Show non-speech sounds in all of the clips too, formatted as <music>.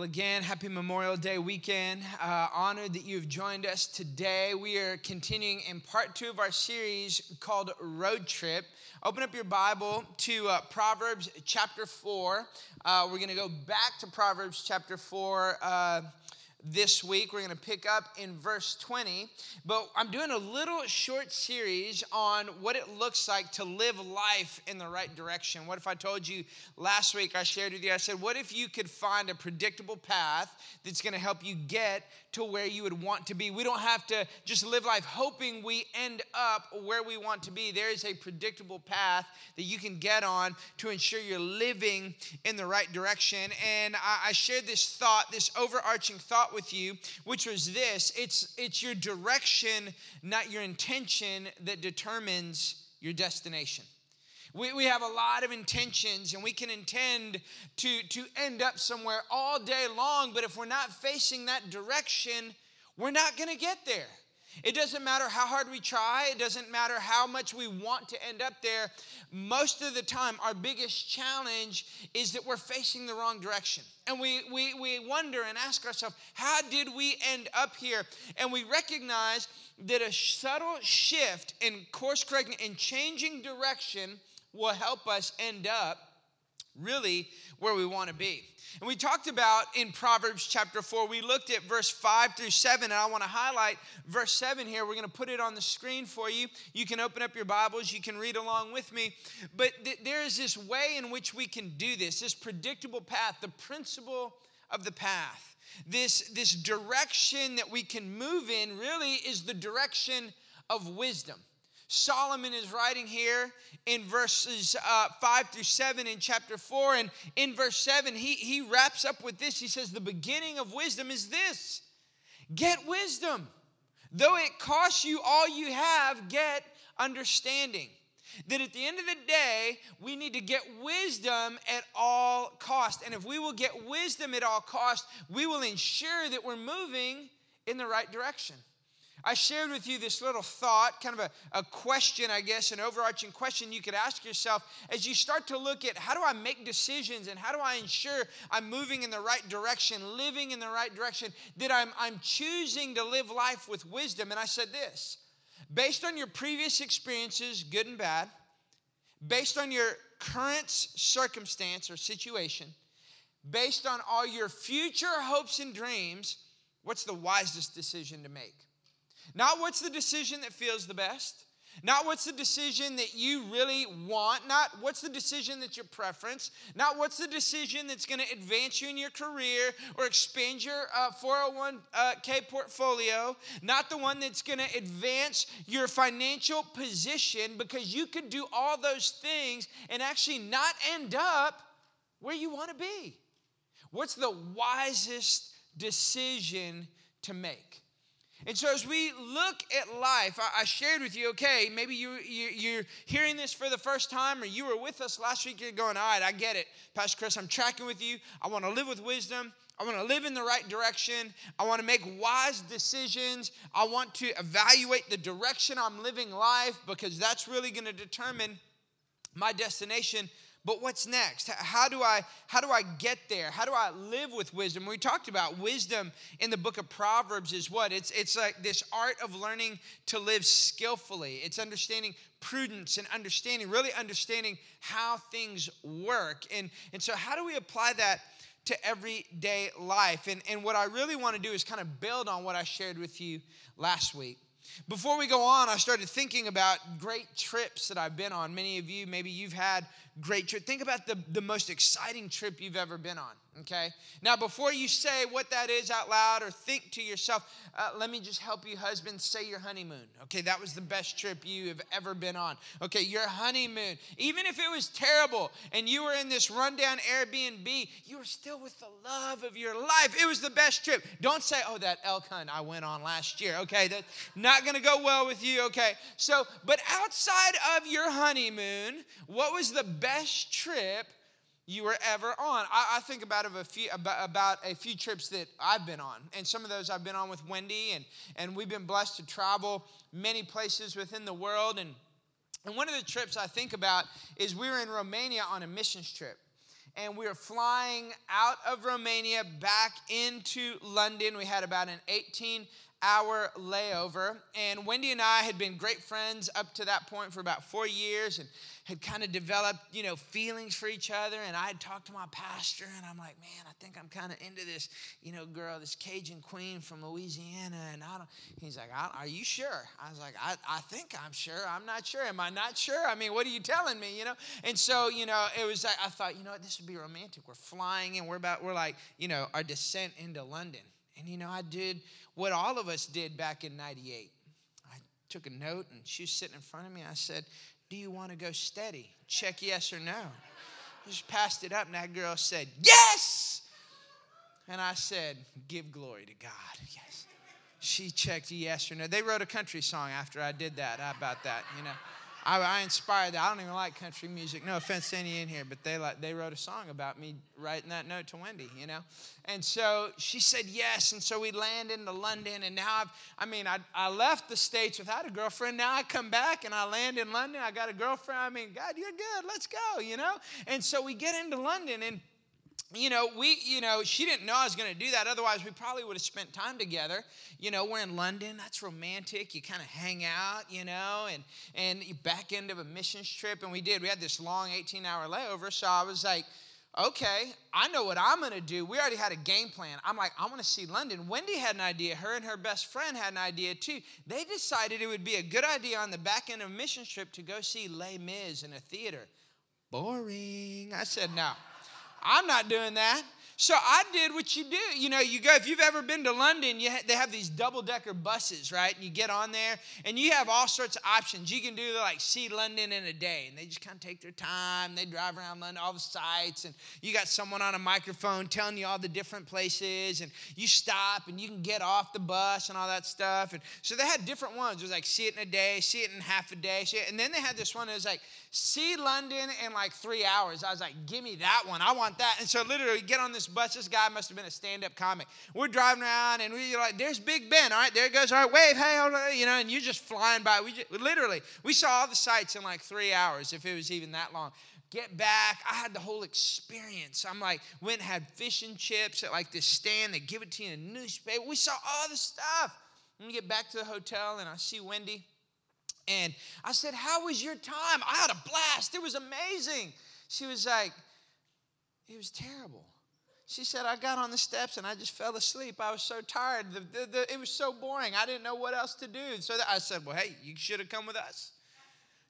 Well, again, happy Memorial Day weekend. Uh, honored that you've joined us today. We are continuing in part two of our series called Road Trip. Open up your Bible to uh, Proverbs chapter 4. Uh, we're going to go back to Proverbs chapter 4 uh, this week. We're going to pick up in verse 20. But I'm doing a little short series on what it looks like to live life in the right direction. What if I told you last week, I shared with you, I said, what if you could find a predictable path that's going to help you get to where you would want to be? We don't have to just live life hoping we end up where we want to be. There is a predictable path that you can get on to ensure you're living in the right direction. And I, I shared this thought, this overarching thought with you, which was this it's, it's your direction, not your intention, that determines your destination. We, we have a lot of intentions and we can intend to, to end up somewhere all day long, but if we're not facing that direction, we're not going to get there. It doesn't matter how hard we try, it doesn't matter how much we want to end up there. Most of the time, our biggest challenge is that we're facing the wrong direction. And we, we, we wonder and ask ourselves, how did we end up here? And we recognize that a subtle shift in course correcting and changing direction will help us end up really where we want to be. And we talked about in Proverbs chapter 4, we looked at verse 5 through 7, and I want to highlight verse 7 here. We're going to put it on the screen for you. You can open up your Bibles, you can read along with me. But th- there is this way in which we can do this, this predictable path, the principle of the path. This, this direction that we can move in really is the direction of wisdom. Solomon is writing here in verses uh, 5 through 7 in chapter 4. And in verse 7, he, he wraps up with this. He says, The beginning of wisdom is this get wisdom. Though it costs you all you have, get understanding. That at the end of the day, we need to get wisdom at all cost. And if we will get wisdom at all cost, we will ensure that we're moving in the right direction. I shared with you this little thought, kind of a, a question, I guess, an overarching question you could ask yourself as you start to look at how do I make decisions and how do I ensure I'm moving in the right direction, living in the right direction, that I'm, I'm choosing to live life with wisdom. And I said this based on your previous experiences, good and bad, based on your current circumstance or situation, based on all your future hopes and dreams, what's the wisest decision to make? Not what's the decision that feels the best. Not what's the decision that you really want. Not what's the decision that's your preference. Not what's the decision that's going to advance you in your career or expand your uh, 401k uh, portfolio. Not the one that's going to advance your financial position because you could do all those things and actually not end up where you want to be. What's the wisest decision to make? And so, as we look at life, I, shared with you, okay, maybe you, you, are hearing this for the first time or you were with us last week, you're going, all right, I get it. Pastor Chris, I'm tracking with you. I want to live with wisdom. I want to live in the right direction. I want to make wise decisions. I want to evaluate the direction I'm living life because that's really going to determine my destination but what's next? How do i how do i get there? How do i live with wisdom? We talked about wisdom in the book of proverbs is what? It's it's like this art of learning to live skillfully. It's understanding prudence and understanding really understanding how things work. And and so how do we apply that to everyday life? And and what i really want to do is kind of build on what i shared with you last week. Before we go on, I started thinking about great trips that I've been on. Many of you, maybe you've had great trip. Think about the, the most exciting trip you've ever been on, okay? Now, before you say what that is out loud or think to yourself, uh, let me just help you, husband, say your honeymoon, okay? That was the best trip you have ever been on, okay? Your honeymoon. Even if it was terrible and you were in this rundown Airbnb, you were still with the love of your life. It was the best trip. Don't say, oh, that elk hunt I went on last year, okay? That's not gonna go well with you, okay? So, but outside of your honeymoon, what was the best trip you were ever on. I, I think about a few about, about, a few trips that I've been on, and some of those I've been on with Wendy, and and we've been blessed to travel many places within the world. And and one of the trips I think about is we were in Romania on a missions trip. and we were flying out of Romania back into London. We had about an 18 hour layover. And Wendy and I had been great friends up to that point for about four years and had kind of developed, you know, feelings for each other. And I had talked to my pastor, and I'm like, man, I think I'm kind of into this, you know, girl, this Cajun queen from Louisiana. And I don't, he's like, are you sure? I was like, I, I think I'm sure. I'm not sure. Am I not sure? I mean, what are you telling me, you know? And so, you know, it was like, I thought, you know what, this would be romantic. We're flying and we're about, we're like, you know, our descent into London. And, you know, I did what all of us did back in 98. I took a note and she was sitting in front of me. I said, Do you want to go steady? Check yes or no. I just passed it up and that girl said, Yes! And I said, Give glory to God. Yes. She checked yes or no. They wrote a country song after I did that. About that? You know. I, I, inspired that. I don't even like country music. No offense to any in here, but they like they wrote a song about me writing that note to Wendy, you know. And so she said yes, and so we land into London, and now I've, I mean, I, I left the states without a girlfriend. Now I come back and I land in London. I got a girlfriend. I mean, God, you're good. Let's go, you know. And so we get into London, and you know, we, you know, she didn't know I was going to do that. Otherwise, we probably would have spent time together. You know, we're in London. That's romantic. You kind of hang out, you know, and and back end of a missions trip. And we did. We had this long 18 hour layover. So I was like, okay, I know what I'm going to do. We already had a game plan. I'm like, I want to see London. Wendy had an idea. Her and her best friend had an idea too. They decided it would be a good idea on the back end of a missions trip to go see Les Mis in a theater. Boring. I said, no. I'm not doing that. So I did what you do. You know, you go, if you've ever been to London, you ha- they have these double decker buses, right? And you get on there and you have all sorts of options. You can do like see London in a day. And they just kind of take their time. They drive around London, all the sights. And you got someone on a microphone telling you all the different places. And you stop and you can get off the bus and all that stuff. And so they had different ones. It was like see it in a day, see it in half a day. And then they had this one that was like see London in like three hours. I was like, give me that one. I want that. And so literally get on this bus. This guy must have been a stand-up comic. We're driving around and we're like, there's Big Ben. All right, there it goes. All right, wave, hey, you know, and you're just flying by. We just, literally, we saw all the sights in like three hours, if it was even that long. Get back. I had the whole experience. I'm like, went had fish and chips at like this stand. They give it to you in a newspaper. We saw all the stuff. And we get back to the hotel and I see Wendy. And I said, How was your time? I had a blast. It was amazing. She was like, It was terrible. She said, I got on the steps and I just fell asleep. I was so tired. The, the, the, it was so boring. I didn't know what else to do. So I said, Well, hey, you should have come with us.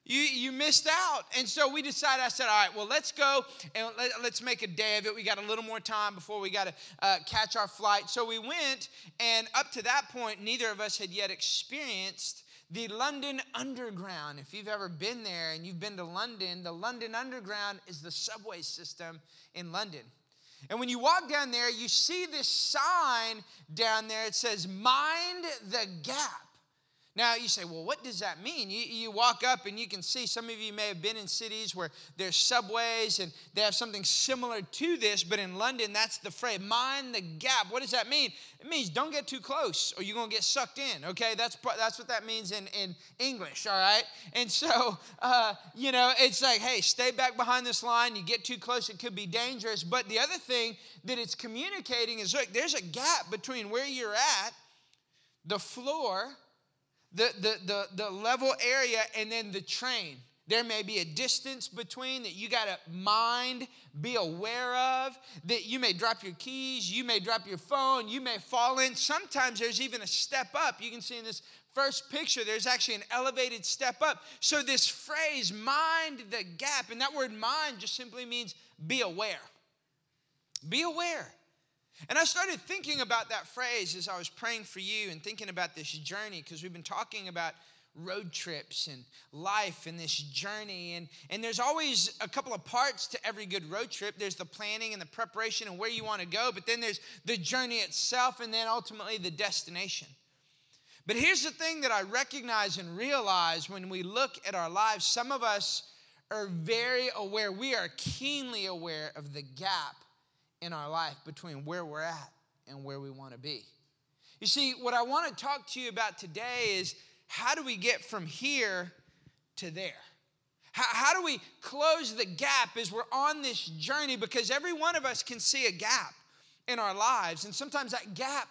You, you missed out. And so we decided, I said, all right, well, let's go and let, us make a day of it. We got a little more time before we got to uh, catch our flight. So we went, and up to that point, neither of us had yet experienced the London Underground. If you've ever been there and you've been to London, the London Underground is the subway system in London. And when you walk down there, you see this sign down there. It says, Mind the Gap. Now, you say, well, what does that mean? You, you walk up and you can see, some of you may have been in cities where there's subways and they have something similar to this, but in London, that's the phrase, mind the gap. What does that mean? It means don't get too close or you're going to get sucked in, okay? That's, that's what that means in, in English, all right? And so, <laughs> uh, you know, it's like, hey, stay back behind this line. You get too close, it could be dangerous. But the other thing that it's communicating is look, there's a gap between where you're at, the floor, the, the, the, the level area and then the train. There may be a distance between that you got to mind, be aware of, that you may drop your keys, you may drop your phone, you may fall in. Sometimes there's even a step up. You can see in this first picture, there's actually an elevated step up. So, this phrase, mind the gap, and that word mind just simply means be aware. Be aware. And I started thinking about that phrase as I was praying for you and thinking about this journey because we've been talking about road trips and life and this journey. And, and there's always a couple of parts to every good road trip there's the planning and the preparation and where you want to go, but then there's the journey itself and then ultimately the destination. But here's the thing that I recognize and realize when we look at our lives some of us are very aware, we are keenly aware of the gap in our life between where we're at and where we want to be. You see, what I want to talk to you about today is how do we get from here to there? How, how do we close the gap as we're on this journey? Because every one of us can see a gap in our lives, and sometimes that gap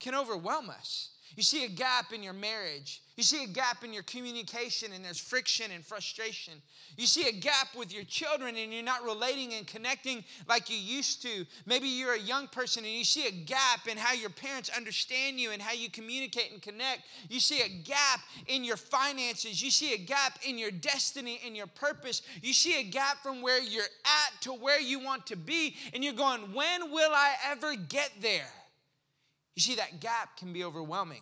can overwhelm us. You see a gap in your marriage. You see a gap in your communication, and there's friction and frustration. You see a gap with your children, and you're not relating and connecting like you used to. Maybe you're a young person, and you see a gap in how your parents understand you and how you communicate and connect. You see a gap in your finances. You see a gap in your destiny and your purpose. You see a gap from where you're at to where you want to be, and you're going, When will I ever get there? You see, that gap can be overwhelming.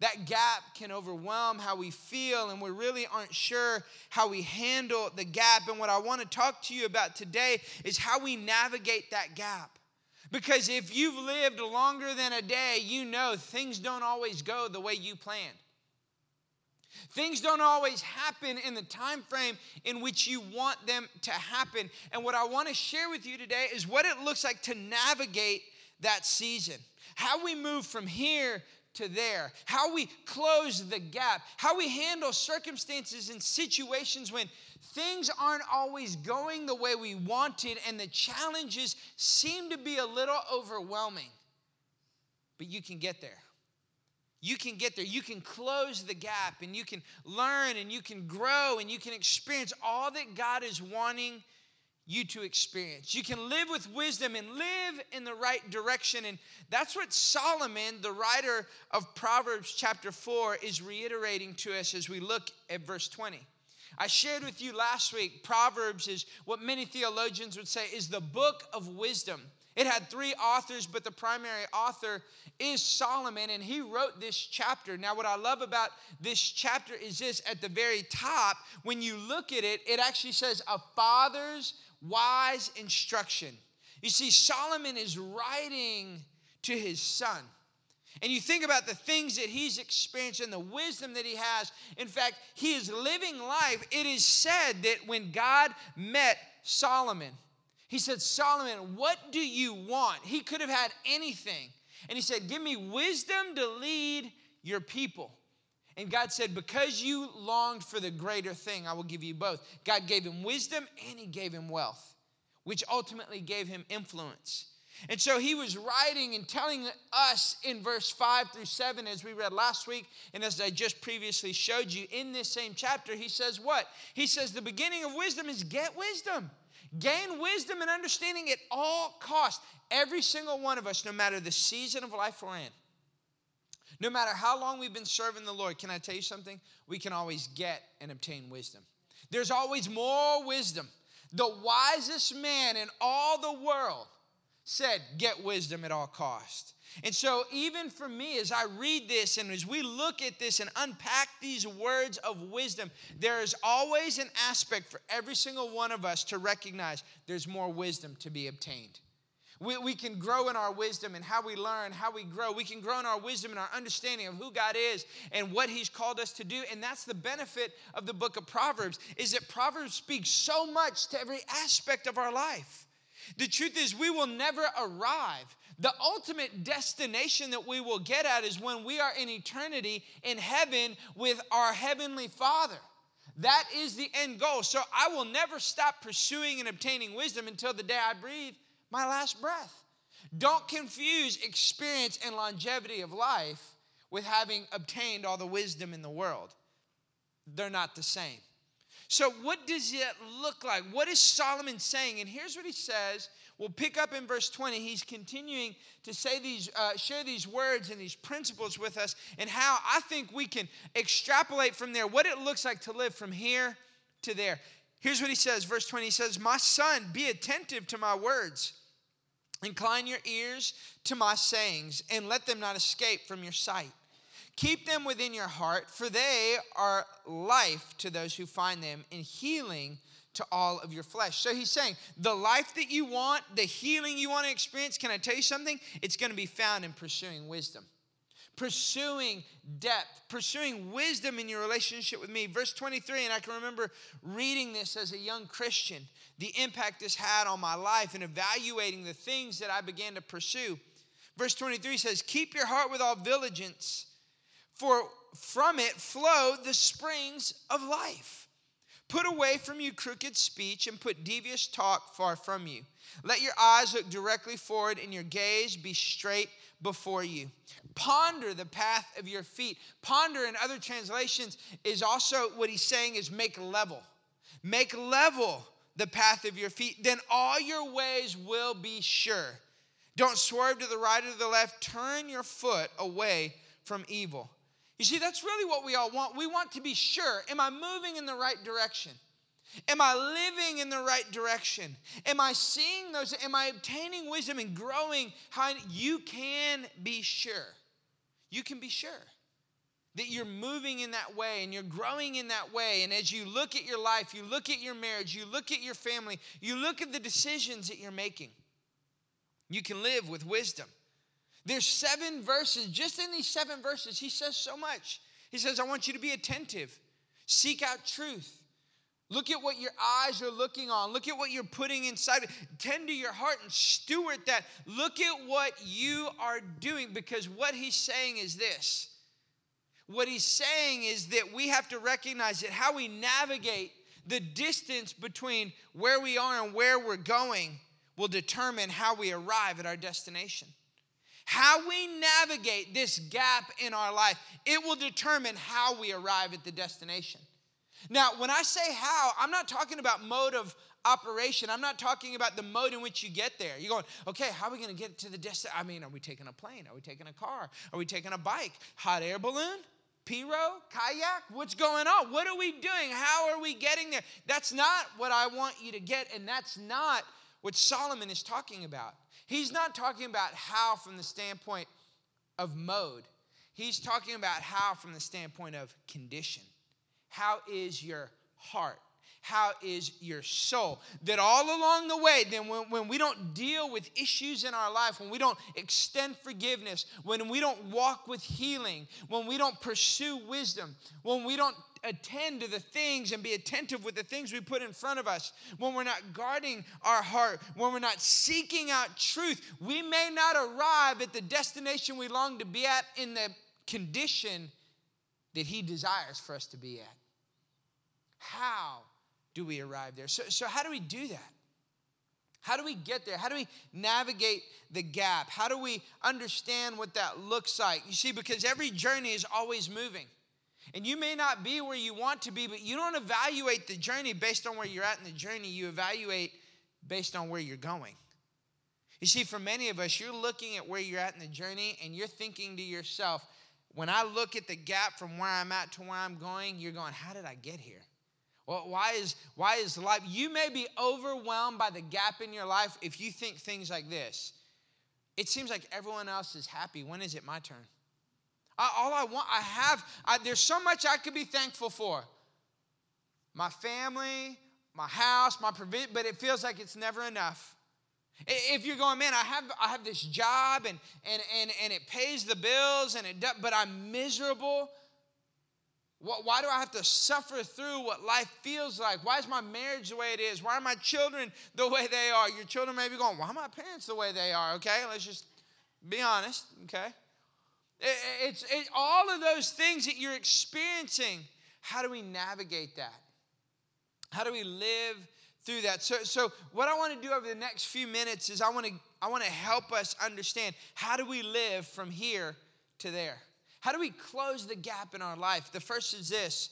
That gap can overwhelm how we feel, and we really aren't sure how we handle the gap. And what I want to talk to you about today is how we navigate that gap. Because if you've lived longer than a day, you know things don't always go the way you planned. Things don't always happen in the time frame in which you want them to happen. And what I want to share with you today is what it looks like to navigate that season how we move from here to there, how we close the gap, how we handle circumstances and situations when things aren't always going the way we wanted and the challenges seem to be a little overwhelming. But you can get there. You can get there. You can close the gap and you can learn and you can grow and you can experience all that God is wanting you to experience. You can live with wisdom and live in the right direction. And that's what Solomon, the writer of Proverbs chapter 4, is reiterating to us as we look at verse 20. I shared with you last week, Proverbs is what many theologians would say is the book of wisdom. It had three authors, but the primary author is Solomon, and he wrote this chapter. Now, what I love about this chapter is this at the very top, when you look at it, it actually says, A father's wise instruction. You see, Solomon is writing to his son. And you think about the things that he's experienced and the wisdom that he has. In fact, he is living life. It is said that when God met Solomon, he said, Solomon, what do you want? He could have had anything. And he said, Give me wisdom to lead your people. And God said, Because you longed for the greater thing, I will give you both. God gave him wisdom and he gave him wealth, which ultimately gave him influence. And so he was writing and telling us in verse 5 through 7, as we read last week, and as I just previously showed you in this same chapter, he says, What? He says, The beginning of wisdom is get wisdom. Gain wisdom and understanding at all costs. Every single one of us, no matter the season of life we're in, no matter how long we've been serving the Lord, can I tell you something? We can always get and obtain wisdom. There's always more wisdom. The wisest man in all the world said, Get wisdom at all cost. And so, even for me, as I read this and as we look at this and unpack these words of wisdom, there is always an aspect for every single one of us to recognize there's more wisdom to be obtained. We, we can grow in our wisdom and how we learn, how we grow. We can grow in our wisdom and our understanding of who God is and what He's called us to do. And that's the benefit of the book of Proverbs, is that Proverbs speaks so much to every aspect of our life. The truth is, we will never arrive. The ultimate destination that we will get at is when we are in eternity in heaven with our heavenly Father. That is the end goal. So I will never stop pursuing and obtaining wisdom until the day I breathe my last breath. Don't confuse experience and longevity of life with having obtained all the wisdom in the world. They're not the same. So, what does it look like? What is Solomon saying? And here's what he says. We'll pick up in verse 20. He's continuing to say these, uh, share these words and these principles with us, and how I think we can extrapolate from there what it looks like to live from here to there. Here's what he says, verse 20. He says, My son, be attentive to my words. Incline your ears to my sayings, and let them not escape from your sight. Keep them within your heart, for they are life to those who find them, and healing to all of your flesh. So he's saying, the life that you want, the healing you want to experience, can I tell you something? It's going to be found in pursuing wisdom pursuing depth, pursuing wisdom in your relationship with me. Verse 23, and I can remember reading this as a young Christian, the impact this had on my life and evaluating the things that I began to pursue. Verse 23 says, Keep your heart with all diligence, for from it flow the springs of life. Put away from you crooked speech and put devious talk far from you. Let your eyes look directly forward and your gaze be straight before you. Ponder the path of your feet. Ponder in other translations is also what he's saying is make level. Make level the path of your feet. Then all your ways will be sure. Don't swerve to the right or the left. Turn your foot away from evil. You see, that's really what we all want. We want to be sure. Am I moving in the right direction? Am I living in the right direction? Am I seeing those? Am I obtaining wisdom and growing? How you can be sure. You can be sure that you're moving in that way and you're growing in that way. And as you look at your life, you look at your marriage, you look at your family, you look at the decisions that you're making, you can live with wisdom. There's seven verses. Just in these seven verses, he says so much. He says, I want you to be attentive, seek out truth. Look at what your eyes are looking on. Look at what you're putting inside. Tend to your heart and steward that. Look at what you are doing because what he's saying is this. What he's saying is that we have to recognize that how we navigate the distance between where we are and where we're going will determine how we arrive at our destination. How we navigate this gap in our life, it will determine how we arrive at the destination. Now, when I say how, I'm not talking about mode of operation. I'm not talking about the mode in which you get there. You're going, okay, how are we going to get to the destination? I mean, are we taking a plane? Are we taking a car? Are we taking a bike? Hot air balloon? Pirogue? Kayak? What's going on? What are we doing? How are we getting there? That's not what I want you to get, and that's not what Solomon is talking about. He's not talking about how from the standpoint of mode, he's talking about how from the standpoint of condition. How is your heart? How is your soul? That all along the way, then when, when we don't deal with issues in our life, when we don't extend forgiveness, when we don't walk with healing, when we don't pursue wisdom, when we don't attend to the things and be attentive with the things we put in front of us, when we're not guarding our heart, when we're not seeking out truth, we may not arrive at the destination we long to be at in the condition that He desires for us to be at. How do we arrive there? So, so how do we do that? How do we get there? How do we navigate the gap? How do we understand what that looks like? You see, because every journey is always moving. And you may not be where you want to be, but you don't evaluate the journey based on where you're at in the journey. You evaluate based on where you're going. You see, for many of us, you're looking at where you're at in the journey and you're thinking to yourself, when I look at the gap from where I'm at to where I'm going, you're going, how did I get here? Well, why is why is life? You may be overwhelmed by the gap in your life if you think things like this. It seems like everyone else is happy. When is it my turn? I, all I want, I have. I, there's so much I could be thankful for. My family, my house, my provision, but it feels like it's never enough. If you're going, man, I have I have this job and and and and it pays the bills and it, but I'm miserable. Why do I have to suffer through what life feels like? Why is my marriage the way it is? Why are my children the way they are? Your children may be going, Why are my parents the way they are? Okay, let's just be honest, okay? It's it, all of those things that you're experiencing. How do we navigate that? How do we live through that? So, so what I want to do over the next few minutes is I want to I want to help us understand how do we live from here to there. How do we close the gap in our life? The first is this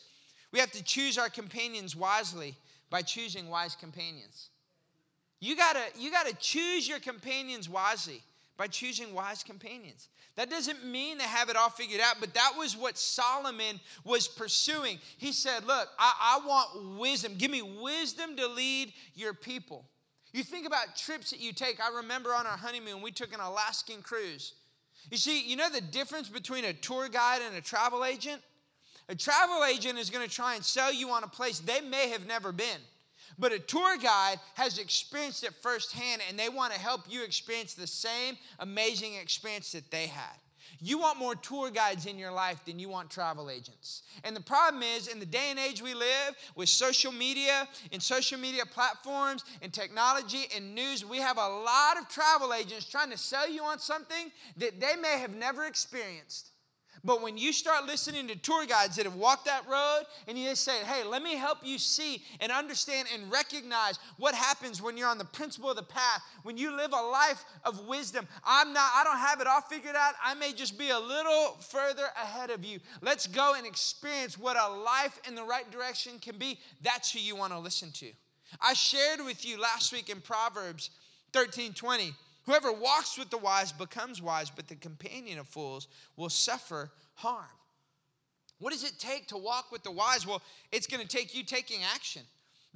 we have to choose our companions wisely by choosing wise companions. You gotta, you gotta choose your companions wisely by choosing wise companions. That doesn't mean they have it all figured out, but that was what Solomon was pursuing. He said, Look, I, I want wisdom. Give me wisdom to lead your people. You think about trips that you take. I remember on our honeymoon, we took an Alaskan cruise. You see, you know the difference between a tour guide and a travel agent? A travel agent is going to try and sell you on a place they may have never been. But a tour guide has experienced it firsthand and they want to help you experience the same amazing experience that they had. You want more tour guides in your life than you want travel agents. And the problem is, in the day and age we live, with social media and social media platforms and technology and news, we have a lot of travel agents trying to sell you on something that they may have never experienced. But when you start listening to tour guides that have walked that road and you just say, hey, let me help you see and understand and recognize what happens when you're on the principle of the path, when you live a life of wisdom. I'm not, I don't have it all figured out. I may just be a little further ahead of you. Let's go and experience what a life in the right direction can be. That's who you want to listen to. I shared with you last week in Proverbs 13 20 Whoever walks with the wise becomes wise, but the companion of fools will suffer harm. What does it take to walk with the wise? Well, it's going to take you taking action.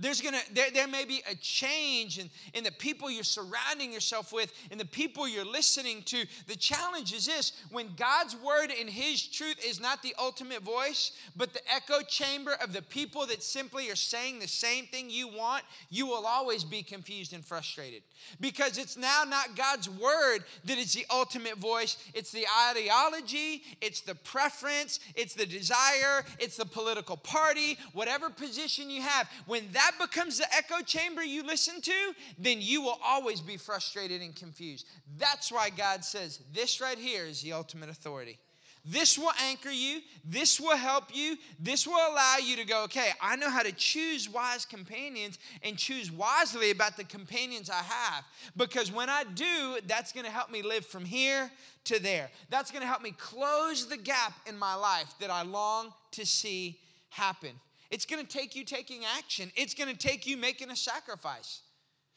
There's gonna there, there may be a change in, in the people you're surrounding yourself with and the people you're listening to. The challenge is this when God's word and his truth is not the ultimate voice, but the echo chamber of the people that simply are saying the same thing you want, you will always be confused and frustrated. Because it's now not God's word that is the ultimate voice, it's the ideology, it's the preference, it's the desire, it's the political party, whatever position you have. When that that becomes the echo chamber you listen to, then you will always be frustrated and confused. That's why God says this right here is the ultimate authority. This will anchor you. This will help you. This will allow you to go, okay, I know how to choose wise companions and choose wisely about the companions I have. Because when I do, that's going to help me live from here to there. That's going to help me close the gap in my life that I long to see happen. It's going to take you taking action. It's going to take you making a sacrifice,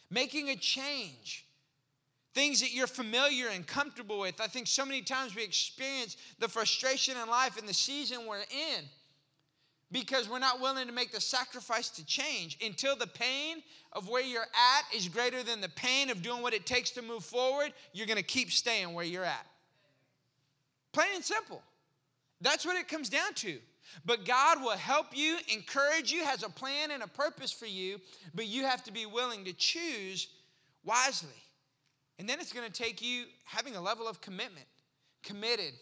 making a change. Things that you're familiar and comfortable with. I think so many times we experience the frustration in life in the season we're in because we're not willing to make the sacrifice to change until the pain of where you're at is greater than the pain of doing what it takes to move forward you're going to keep staying where you're at plain and simple that's what it comes down to but God will help you, encourage you, has a plan and a purpose for you, but you have to be willing to choose wisely. And then it's going to take you having a level of commitment, committed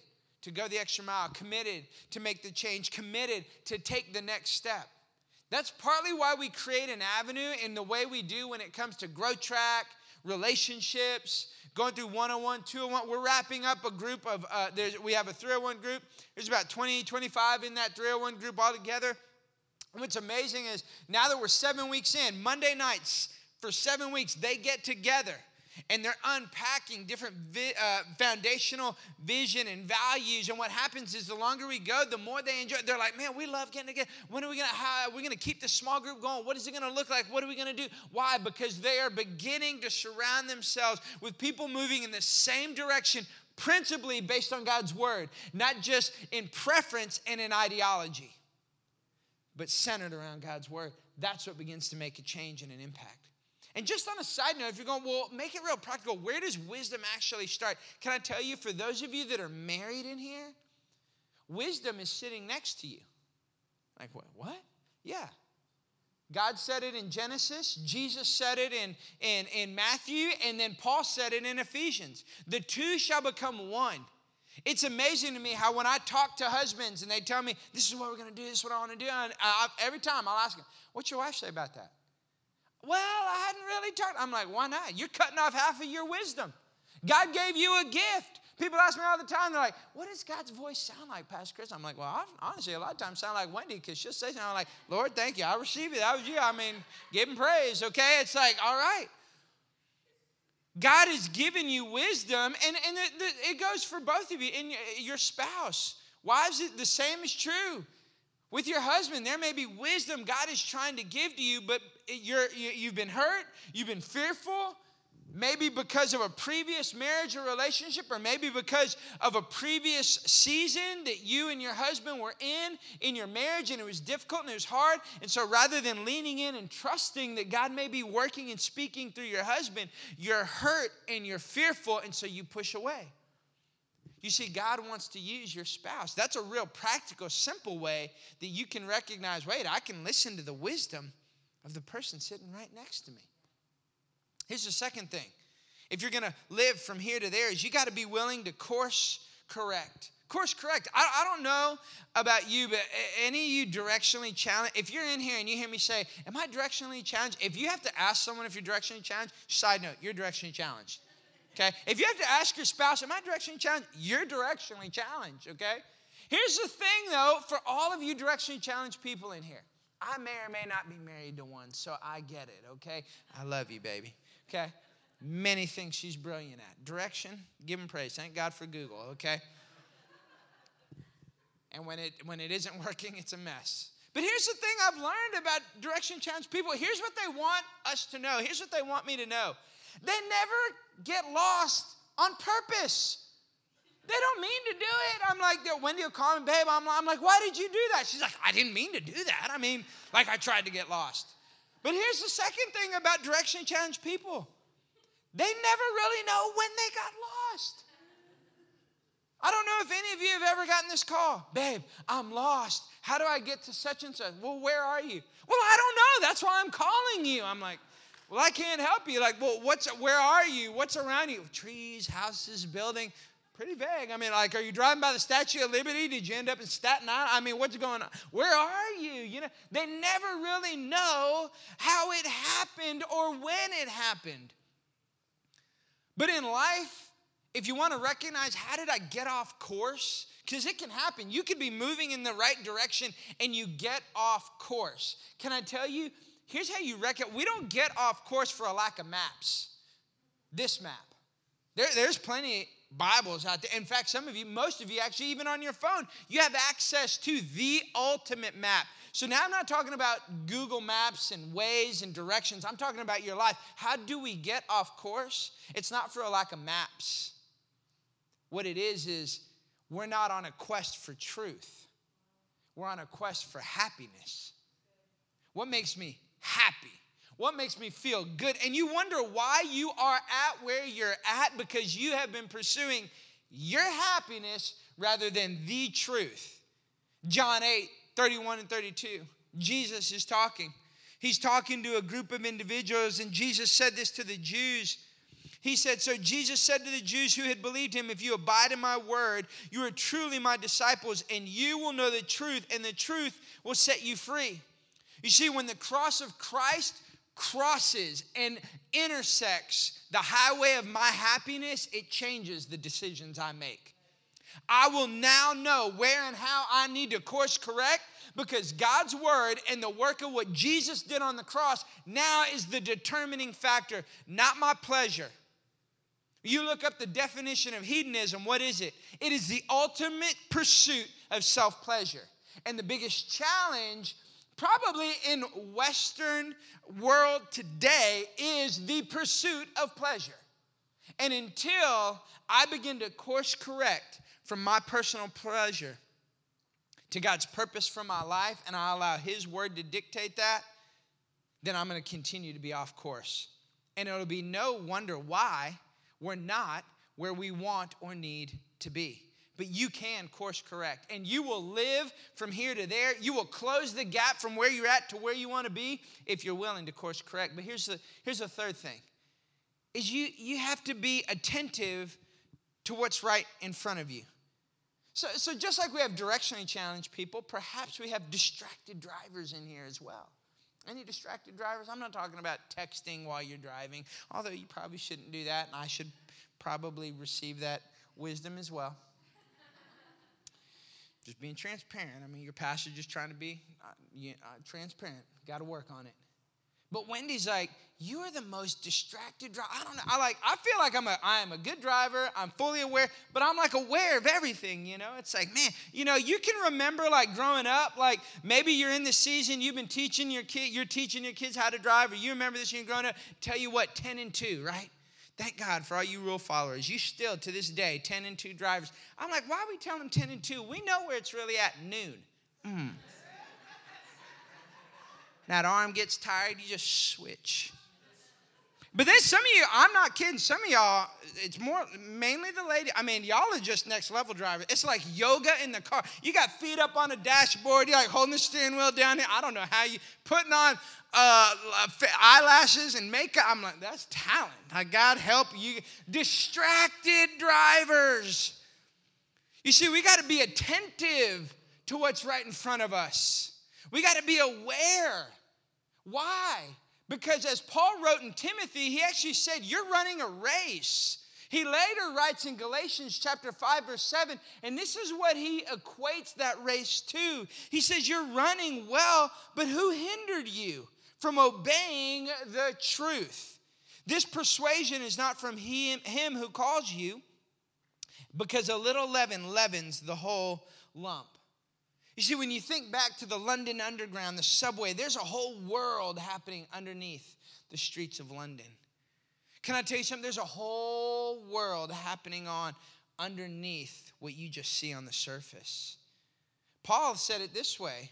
to go the extra mile, committed to make the change, committed to take the next step. That's partly why we create an avenue in the way we do when it comes to growth track, relationships, going through 101, 201. We're wrapping up a group of, uh, we have a 301 group. There's about 20, 25 in that 301 group altogether. And what's amazing is now that we're seven weeks in, Monday nights for seven weeks, they get together and they're unpacking different vi- uh, foundational vision and values. And what happens is the longer we go, the more they enjoy. They're like, man, we love getting together. When are we gonna? How are we gonna keep this small group going? What is it gonna look like? What are we gonna do? Why? Because they are beginning to surround themselves with people moving in the same direction, principally based on God's word, not just in preference and in ideology, but centered around God's word. That's what begins to make a change and an impact. And just on a side note, if you're going, well, make it real practical, where does wisdom actually start? Can I tell you, for those of you that are married in here, wisdom is sitting next to you. Like, what? Yeah. God said it in Genesis, Jesus said it in, in, in Matthew, and then Paul said it in Ephesians. The two shall become one. It's amazing to me how when I talk to husbands and they tell me, this is what we're going to do, this is what I want to do, I, every time I'll ask them, what's your wife say about that? Well, I hadn't really talked. I'm like, why not? You're cutting off half of your wisdom. God gave you a gift. People ask me all the time, they're like, what does God's voice sound like, Pastor Chris? I'm like, well, honestly, a lot of times sound like Wendy because she'll say something I'm like, Lord, thank you. I receive it. That was you. I mean, give him praise, okay? It's like, all right. God has given you wisdom, and, and it, it goes for both of you and your spouse. Wives, the same is true. With your husband, there may be wisdom God is trying to give to you, but you're, you've been hurt, you've been fearful, maybe because of a previous marriage or relationship, or maybe because of a previous season that you and your husband were in in your marriage and it was difficult and it was hard. And so rather than leaning in and trusting that God may be working and speaking through your husband, you're hurt and you're fearful, and so you push away. You see, God wants to use your spouse. That's a real practical, simple way that you can recognize wait, I can listen to the wisdom of the person sitting right next to me. Here's the second thing if you're going to live from here to there, is you got to be willing to course correct. Course correct. I, I don't know about you, but any of you directionally challenged, if you're in here and you hear me say, Am I directionally challenged? If you have to ask someone if you're directionally challenged, side note, you're directionally challenged. Okay? If you have to ask your spouse, am I directionally challenged? You're directionally challenged, okay? Here's the thing though, for all of you directionally challenged people in here, I may or may not be married to one, so I get it, okay? I love you, baby, okay? Many things she's brilliant at. Direction, give him praise. Thank God for Google, okay? And when it when it isn't <laughs> working, it's a mess. But here's the thing I've learned about direction challenge people. Here's what they want us to know. Here's what they want me to know. They never get lost on purpose. They don't mean to do it. I'm like, Wendy will call me, babe. I'm, I'm like, why did you do that? She's like, I didn't mean to do that. I mean, like I tried to get lost. But here's the second thing about direction challenge people they never really know when they got lost. I don't know if any of you have ever gotten this call. Babe, I'm lost. How do I get to such and such? Well, where are you? Well, I don't know. That's why I'm calling you. I'm like, well, I can't help you. Like, well, what's where are you? What's around you? Trees, houses, building. Pretty vague. I mean, like, are you driving by the Statue of Liberty? Did you end up in Staten Island? I mean, what's going on? Where are you? You know, they never really know how it happened or when it happened. But in life, if you want to recognize how did I get off course, because it can happen. You could be moving in the right direction and you get off course. Can I tell you? Here's how you reckon we don't get off course for a lack of maps. This map. There, there's plenty Bibles out there. In fact, some of you, most of you, actually, even on your phone, you have access to the ultimate map. So now I'm not talking about Google Maps and Waze and directions. I'm talking about your life. How do we get off course? It's not for a lack of maps. What it is, is we're not on a quest for truth, we're on a quest for happiness. What makes me happy? What makes me feel good? And you wonder why you are at where you're at because you have been pursuing your happiness rather than the truth. John 8, 31 and 32. Jesus is talking. He's talking to a group of individuals, and Jesus said this to the Jews. He said, So Jesus said to the Jews who had believed him, If you abide in my word, you are truly my disciples, and you will know the truth, and the truth will set you free. You see, when the cross of Christ crosses and intersects the highway of my happiness, it changes the decisions I make. I will now know where and how I need to course correct because God's word and the work of what Jesus did on the cross now is the determining factor, not my pleasure, you look up the definition of hedonism, what is it? It is the ultimate pursuit of self pleasure. And the biggest challenge, probably in Western world today, is the pursuit of pleasure. And until I begin to course correct from my personal pleasure to God's purpose for my life, and I allow His word to dictate that, then I'm going to continue to be off course. And it'll be no wonder why we're not where we want or need to be. But you can course correct, and you will live from here to there. You will close the gap from where you're at to where you want to be if you're willing to course correct. But here's the, here's the third thing is you, you have to be attentive to what's right in front of you. So, so just like we have directionally challenged people, perhaps we have distracted drivers in here as well. Any distracted drivers? I'm not talking about texting while you're driving, although you probably shouldn't do that, and I should probably receive that wisdom as well. Being transparent. I mean, your pastor just trying to be uh, uh, transparent. Got to work on it. But Wendy's like, you are the most distracted driver. I don't know. I like. I feel like I'm a. I am a good driver. I'm fully aware, but I'm like aware of everything. You know, it's like, man, you know, you can remember like growing up. Like maybe you're in the season. You've been teaching your kid. You're teaching your kids how to drive, or you remember this you're growing up. Tell you what, ten and two, right? Thank God for all you rule followers. You still to this day 10 and 2 drivers. I'm like, why are we telling them 10 and 2? We know where it's really at noon. Mm. That arm gets tired, you just switch. But then some of you, I'm not kidding, some of y'all, it's more mainly the lady. I mean, y'all are just next level drivers. It's like yoga in the car. You got feet up on the dashboard, you're like holding the steering wheel down here. I don't know how you putting on uh, eyelashes and makeup. I'm like, that's talent. Like, God help you. Distracted drivers. You see, we got to be attentive to what's right in front of us. We got to be aware why? Because as Paul wrote in Timothy, he actually said, You're running a race. He later writes in Galatians chapter 5 verse 7 and this is what he equates that race to. He says you're running well, but who hindered you from obeying the truth? This persuasion is not from him, him who calls you, because a little leaven leavens the whole lump. You see, when you think back to the London Underground, the subway, there's a whole world happening underneath the streets of London. Can I tell you something? There's a whole world happening on underneath what you just see on the surface. Paul said it this way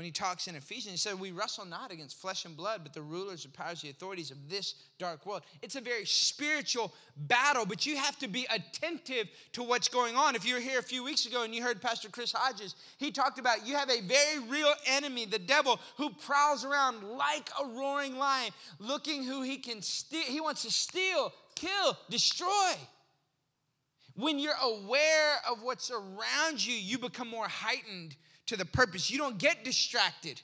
when he talks in Ephesians. He said, We wrestle not against flesh and blood, but the rulers, the powers, the authorities of this dark world. It's a very spiritual battle, but you have to be attentive to what's going on. If you were here a few weeks ago and you heard Pastor Chris Hodges, he talked about you have a very real enemy, the devil, who prowls around like a roaring lion, looking who he can steal. He wants to steal, kill, destroy. When you're aware of what's around you, you become more heightened to the purpose. You don't get distracted.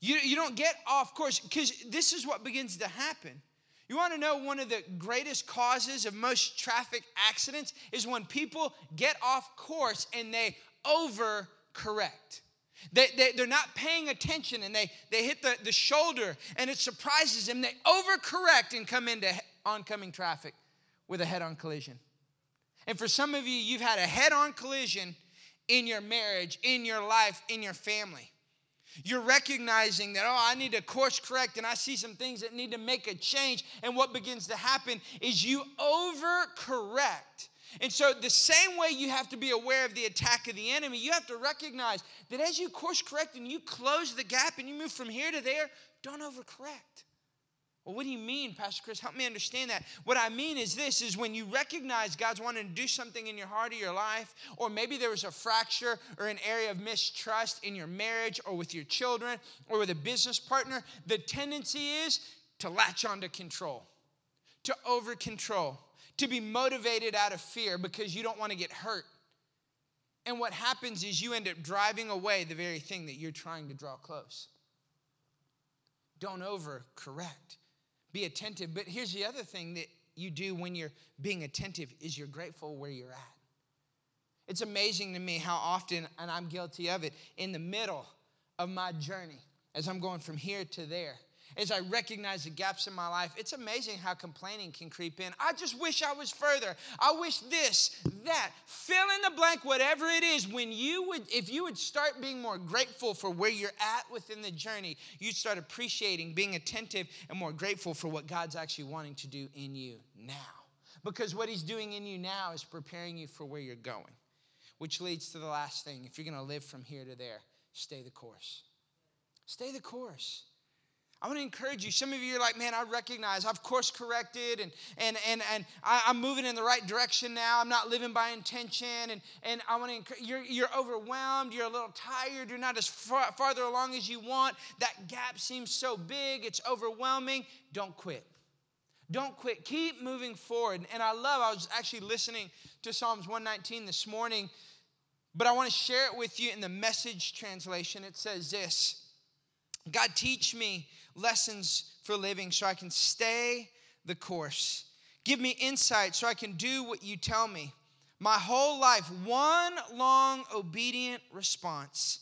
You, you don't get off course because this is what begins to happen. You want to know one of the greatest causes of most traffic accidents is when people get off course and they overcorrect. They, they, they're not paying attention and they, they hit the, the shoulder and it surprises them. They overcorrect and come into oncoming traffic with a head on collision. And for some of you, you've had a head on collision in your marriage, in your life, in your family. You're recognizing that, oh, I need to course correct and I see some things that need to make a change. And what begins to happen is you overcorrect. And so, the same way you have to be aware of the attack of the enemy, you have to recognize that as you course correct and you close the gap and you move from here to there, don't overcorrect. Well, what do you mean, Pastor Chris? Help me understand that. What I mean is this is when you recognize God's wanting to do something in your heart or your life, or maybe there was a fracture or an area of mistrust in your marriage or with your children or with a business partner, the tendency is to latch onto control, to over control, to be motivated out of fear because you don't want to get hurt. And what happens is you end up driving away the very thing that you're trying to draw close. Don't overcorrect be attentive. But here's the other thing that you do when you're being attentive is you're grateful where you're at. It's amazing to me how often, and I'm guilty of it, in the middle of my journey, as I'm going from here to there, as I recognize the gaps in my life, it's amazing how complaining can creep in. I just wish I was further. I wish this, that. Fill in the blank, whatever it is. When you would, if you would start being more grateful for where you're at within the journey, you'd start appreciating, being attentive, and more grateful for what God's actually wanting to do in you now. Because what He's doing in you now is preparing you for where you're going. Which leads to the last thing. If you're going to live from here to there, stay the course. Stay the course. I want to encourage you. Some of you are like, man, I recognize I've course corrected and, and, and, and I, am moving in the right direction now. I'm not living by intention. And, and I want to encourage you're, you're overwhelmed. You're a little tired. You're not as far, farther along as you want. That gap seems so big. It's overwhelming. Don't quit. Don't quit. Keep moving forward. And I love, I was actually listening to Psalms 119 this morning, but I want to share it with you in the message translation. It says this God, teach me lessons for living so I can stay the course. Give me insight so I can do what you tell me. My whole life, one long obedient response.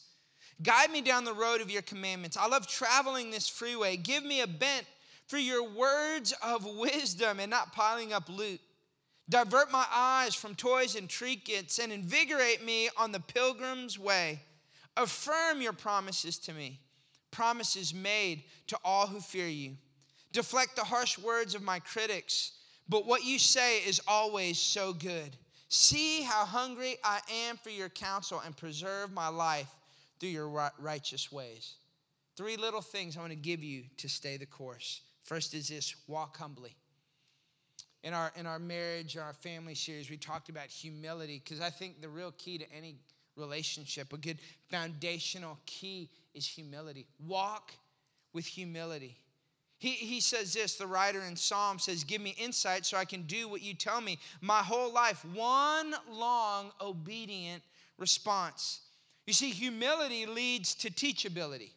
Guide me down the road of your commandments. I love traveling this freeway. Give me a bent for your words of wisdom and not piling up loot. Divert my eyes from toys and trinkets and invigorate me on the pilgrim's way. Affirm your promises to me promises made to all who fear you. Deflect the harsh words of my critics, but what you say is always so good. See how hungry I am for your counsel and preserve my life through your righteous ways. Three little things I want to give you to stay the course. First is this walk humbly. In our, in our marriage, our family series, we talked about humility because I think the real key to any relationship, a good foundational key is humility. Walk with humility. He, he says this, the writer in Psalm says, Give me insight so I can do what you tell me. My whole life, one long obedient response. You see, humility leads to teachability.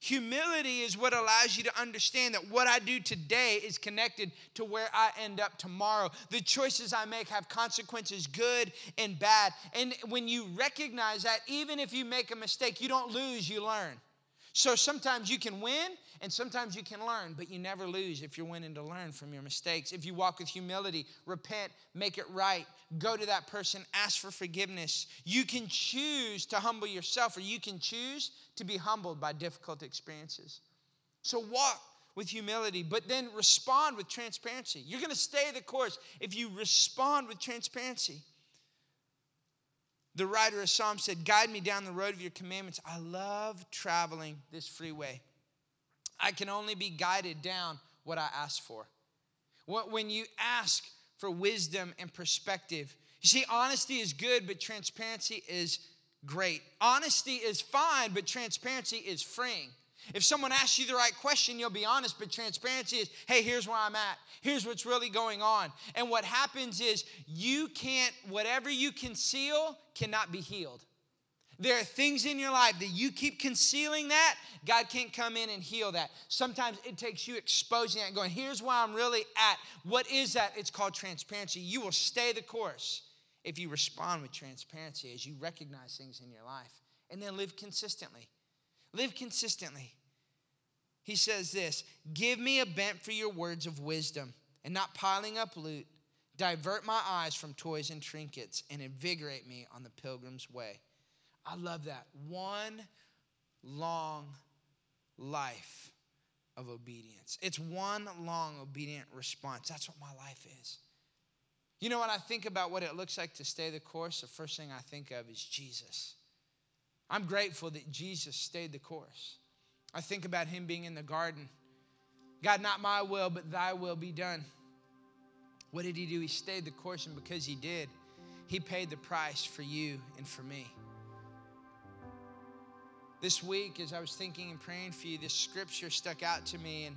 Humility is what allows you to understand that what I do today is connected to where I end up tomorrow. The choices I make have consequences, good and bad. And when you recognize that, even if you make a mistake, you don't lose, you learn. So sometimes you can win and sometimes you can learn, but you never lose if you're willing to learn from your mistakes. If you walk with humility, repent, make it right, go to that person, ask for forgiveness. You can choose to humble yourself or you can choose to be humbled by difficult experiences. So walk with humility, but then respond with transparency. You're going to stay the course if you respond with transparency. The writer of Psalms said, Guide me down the road of your commandments. I love traveling this freeway. I can only be guided down what I ask for. When you ask for wisdom and perspective, you see, honesty is good, but transparency is great. Honesty is fine, but transparency is freeing. If someone asks you the right question, you'll be honest, but transparency is, hey, here's where I'm at. Here's what's really going on. And what happens is you can't, whatever you conceal cannot be healed. There are things in your life that you keep concealing that, God can't come in and heal that. Sometimes it takes you exposing that and going, here's where I'm really at. What is that? It's called transparency. You will stay the course if you respond with transparency as you recognize things in your life and then live consistently. Live consistently. He says this Give me a bent for your words of wisdom and not piling up loot. Divert my eyes from toys and trinkets and invigorate me on the pilgrim's way. I love that. One long life of obedience. It's one long obedient response. That's what my life is. You know, when I think about what it looks like to stay the course, the first thing I think of is Jesus. I'm grateful that Jesus stayed the course. I think about him being in the garden. God, not my will, but thy will be done. What did he do? He stayed the course, and because he did, he paid the price for you and for me. This week, as I was thinking and praying for you, this scripture stuck out to me, and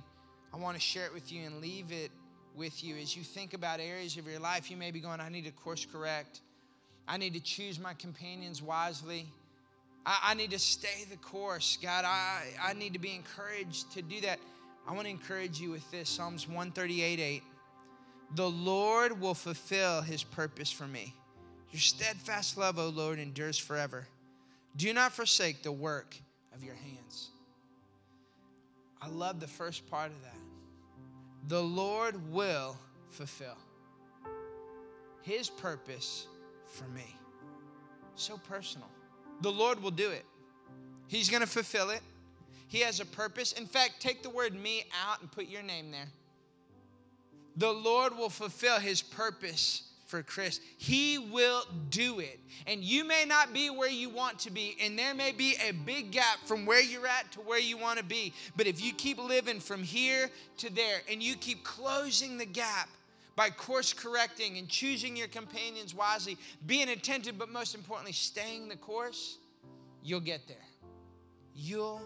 I want to share it with you and leave it with you. As you think about areas of your life, you may be going, I need to course correct. I need to choose my companions wisely. I, I need to stay the course. God, I, I need to be encouraged to do that. I want to encourage you with this Psalms 138 8. The Lord will fulfill his purpose for me. Your steadfast love, O Lord, endures forever. Do not forsake the work of your hands. I love the first part of that. The Lord will fulfill his purpose for me. So personal. The Lord will do it. He's going to fulfill it. He has a purpose. In fact, take the word me out and put your name there. The Lord will fulfill his purpose for Chris. He will do it. And you may not be where you want to be, and there may be a big gap from where you're at to where you want to be. But if you keep living from here to there and you keep closing the gap, by course correcting and choosing your companions wisely, being attentive, but most importantly, staying the course, you'll get there. You'll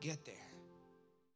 get there.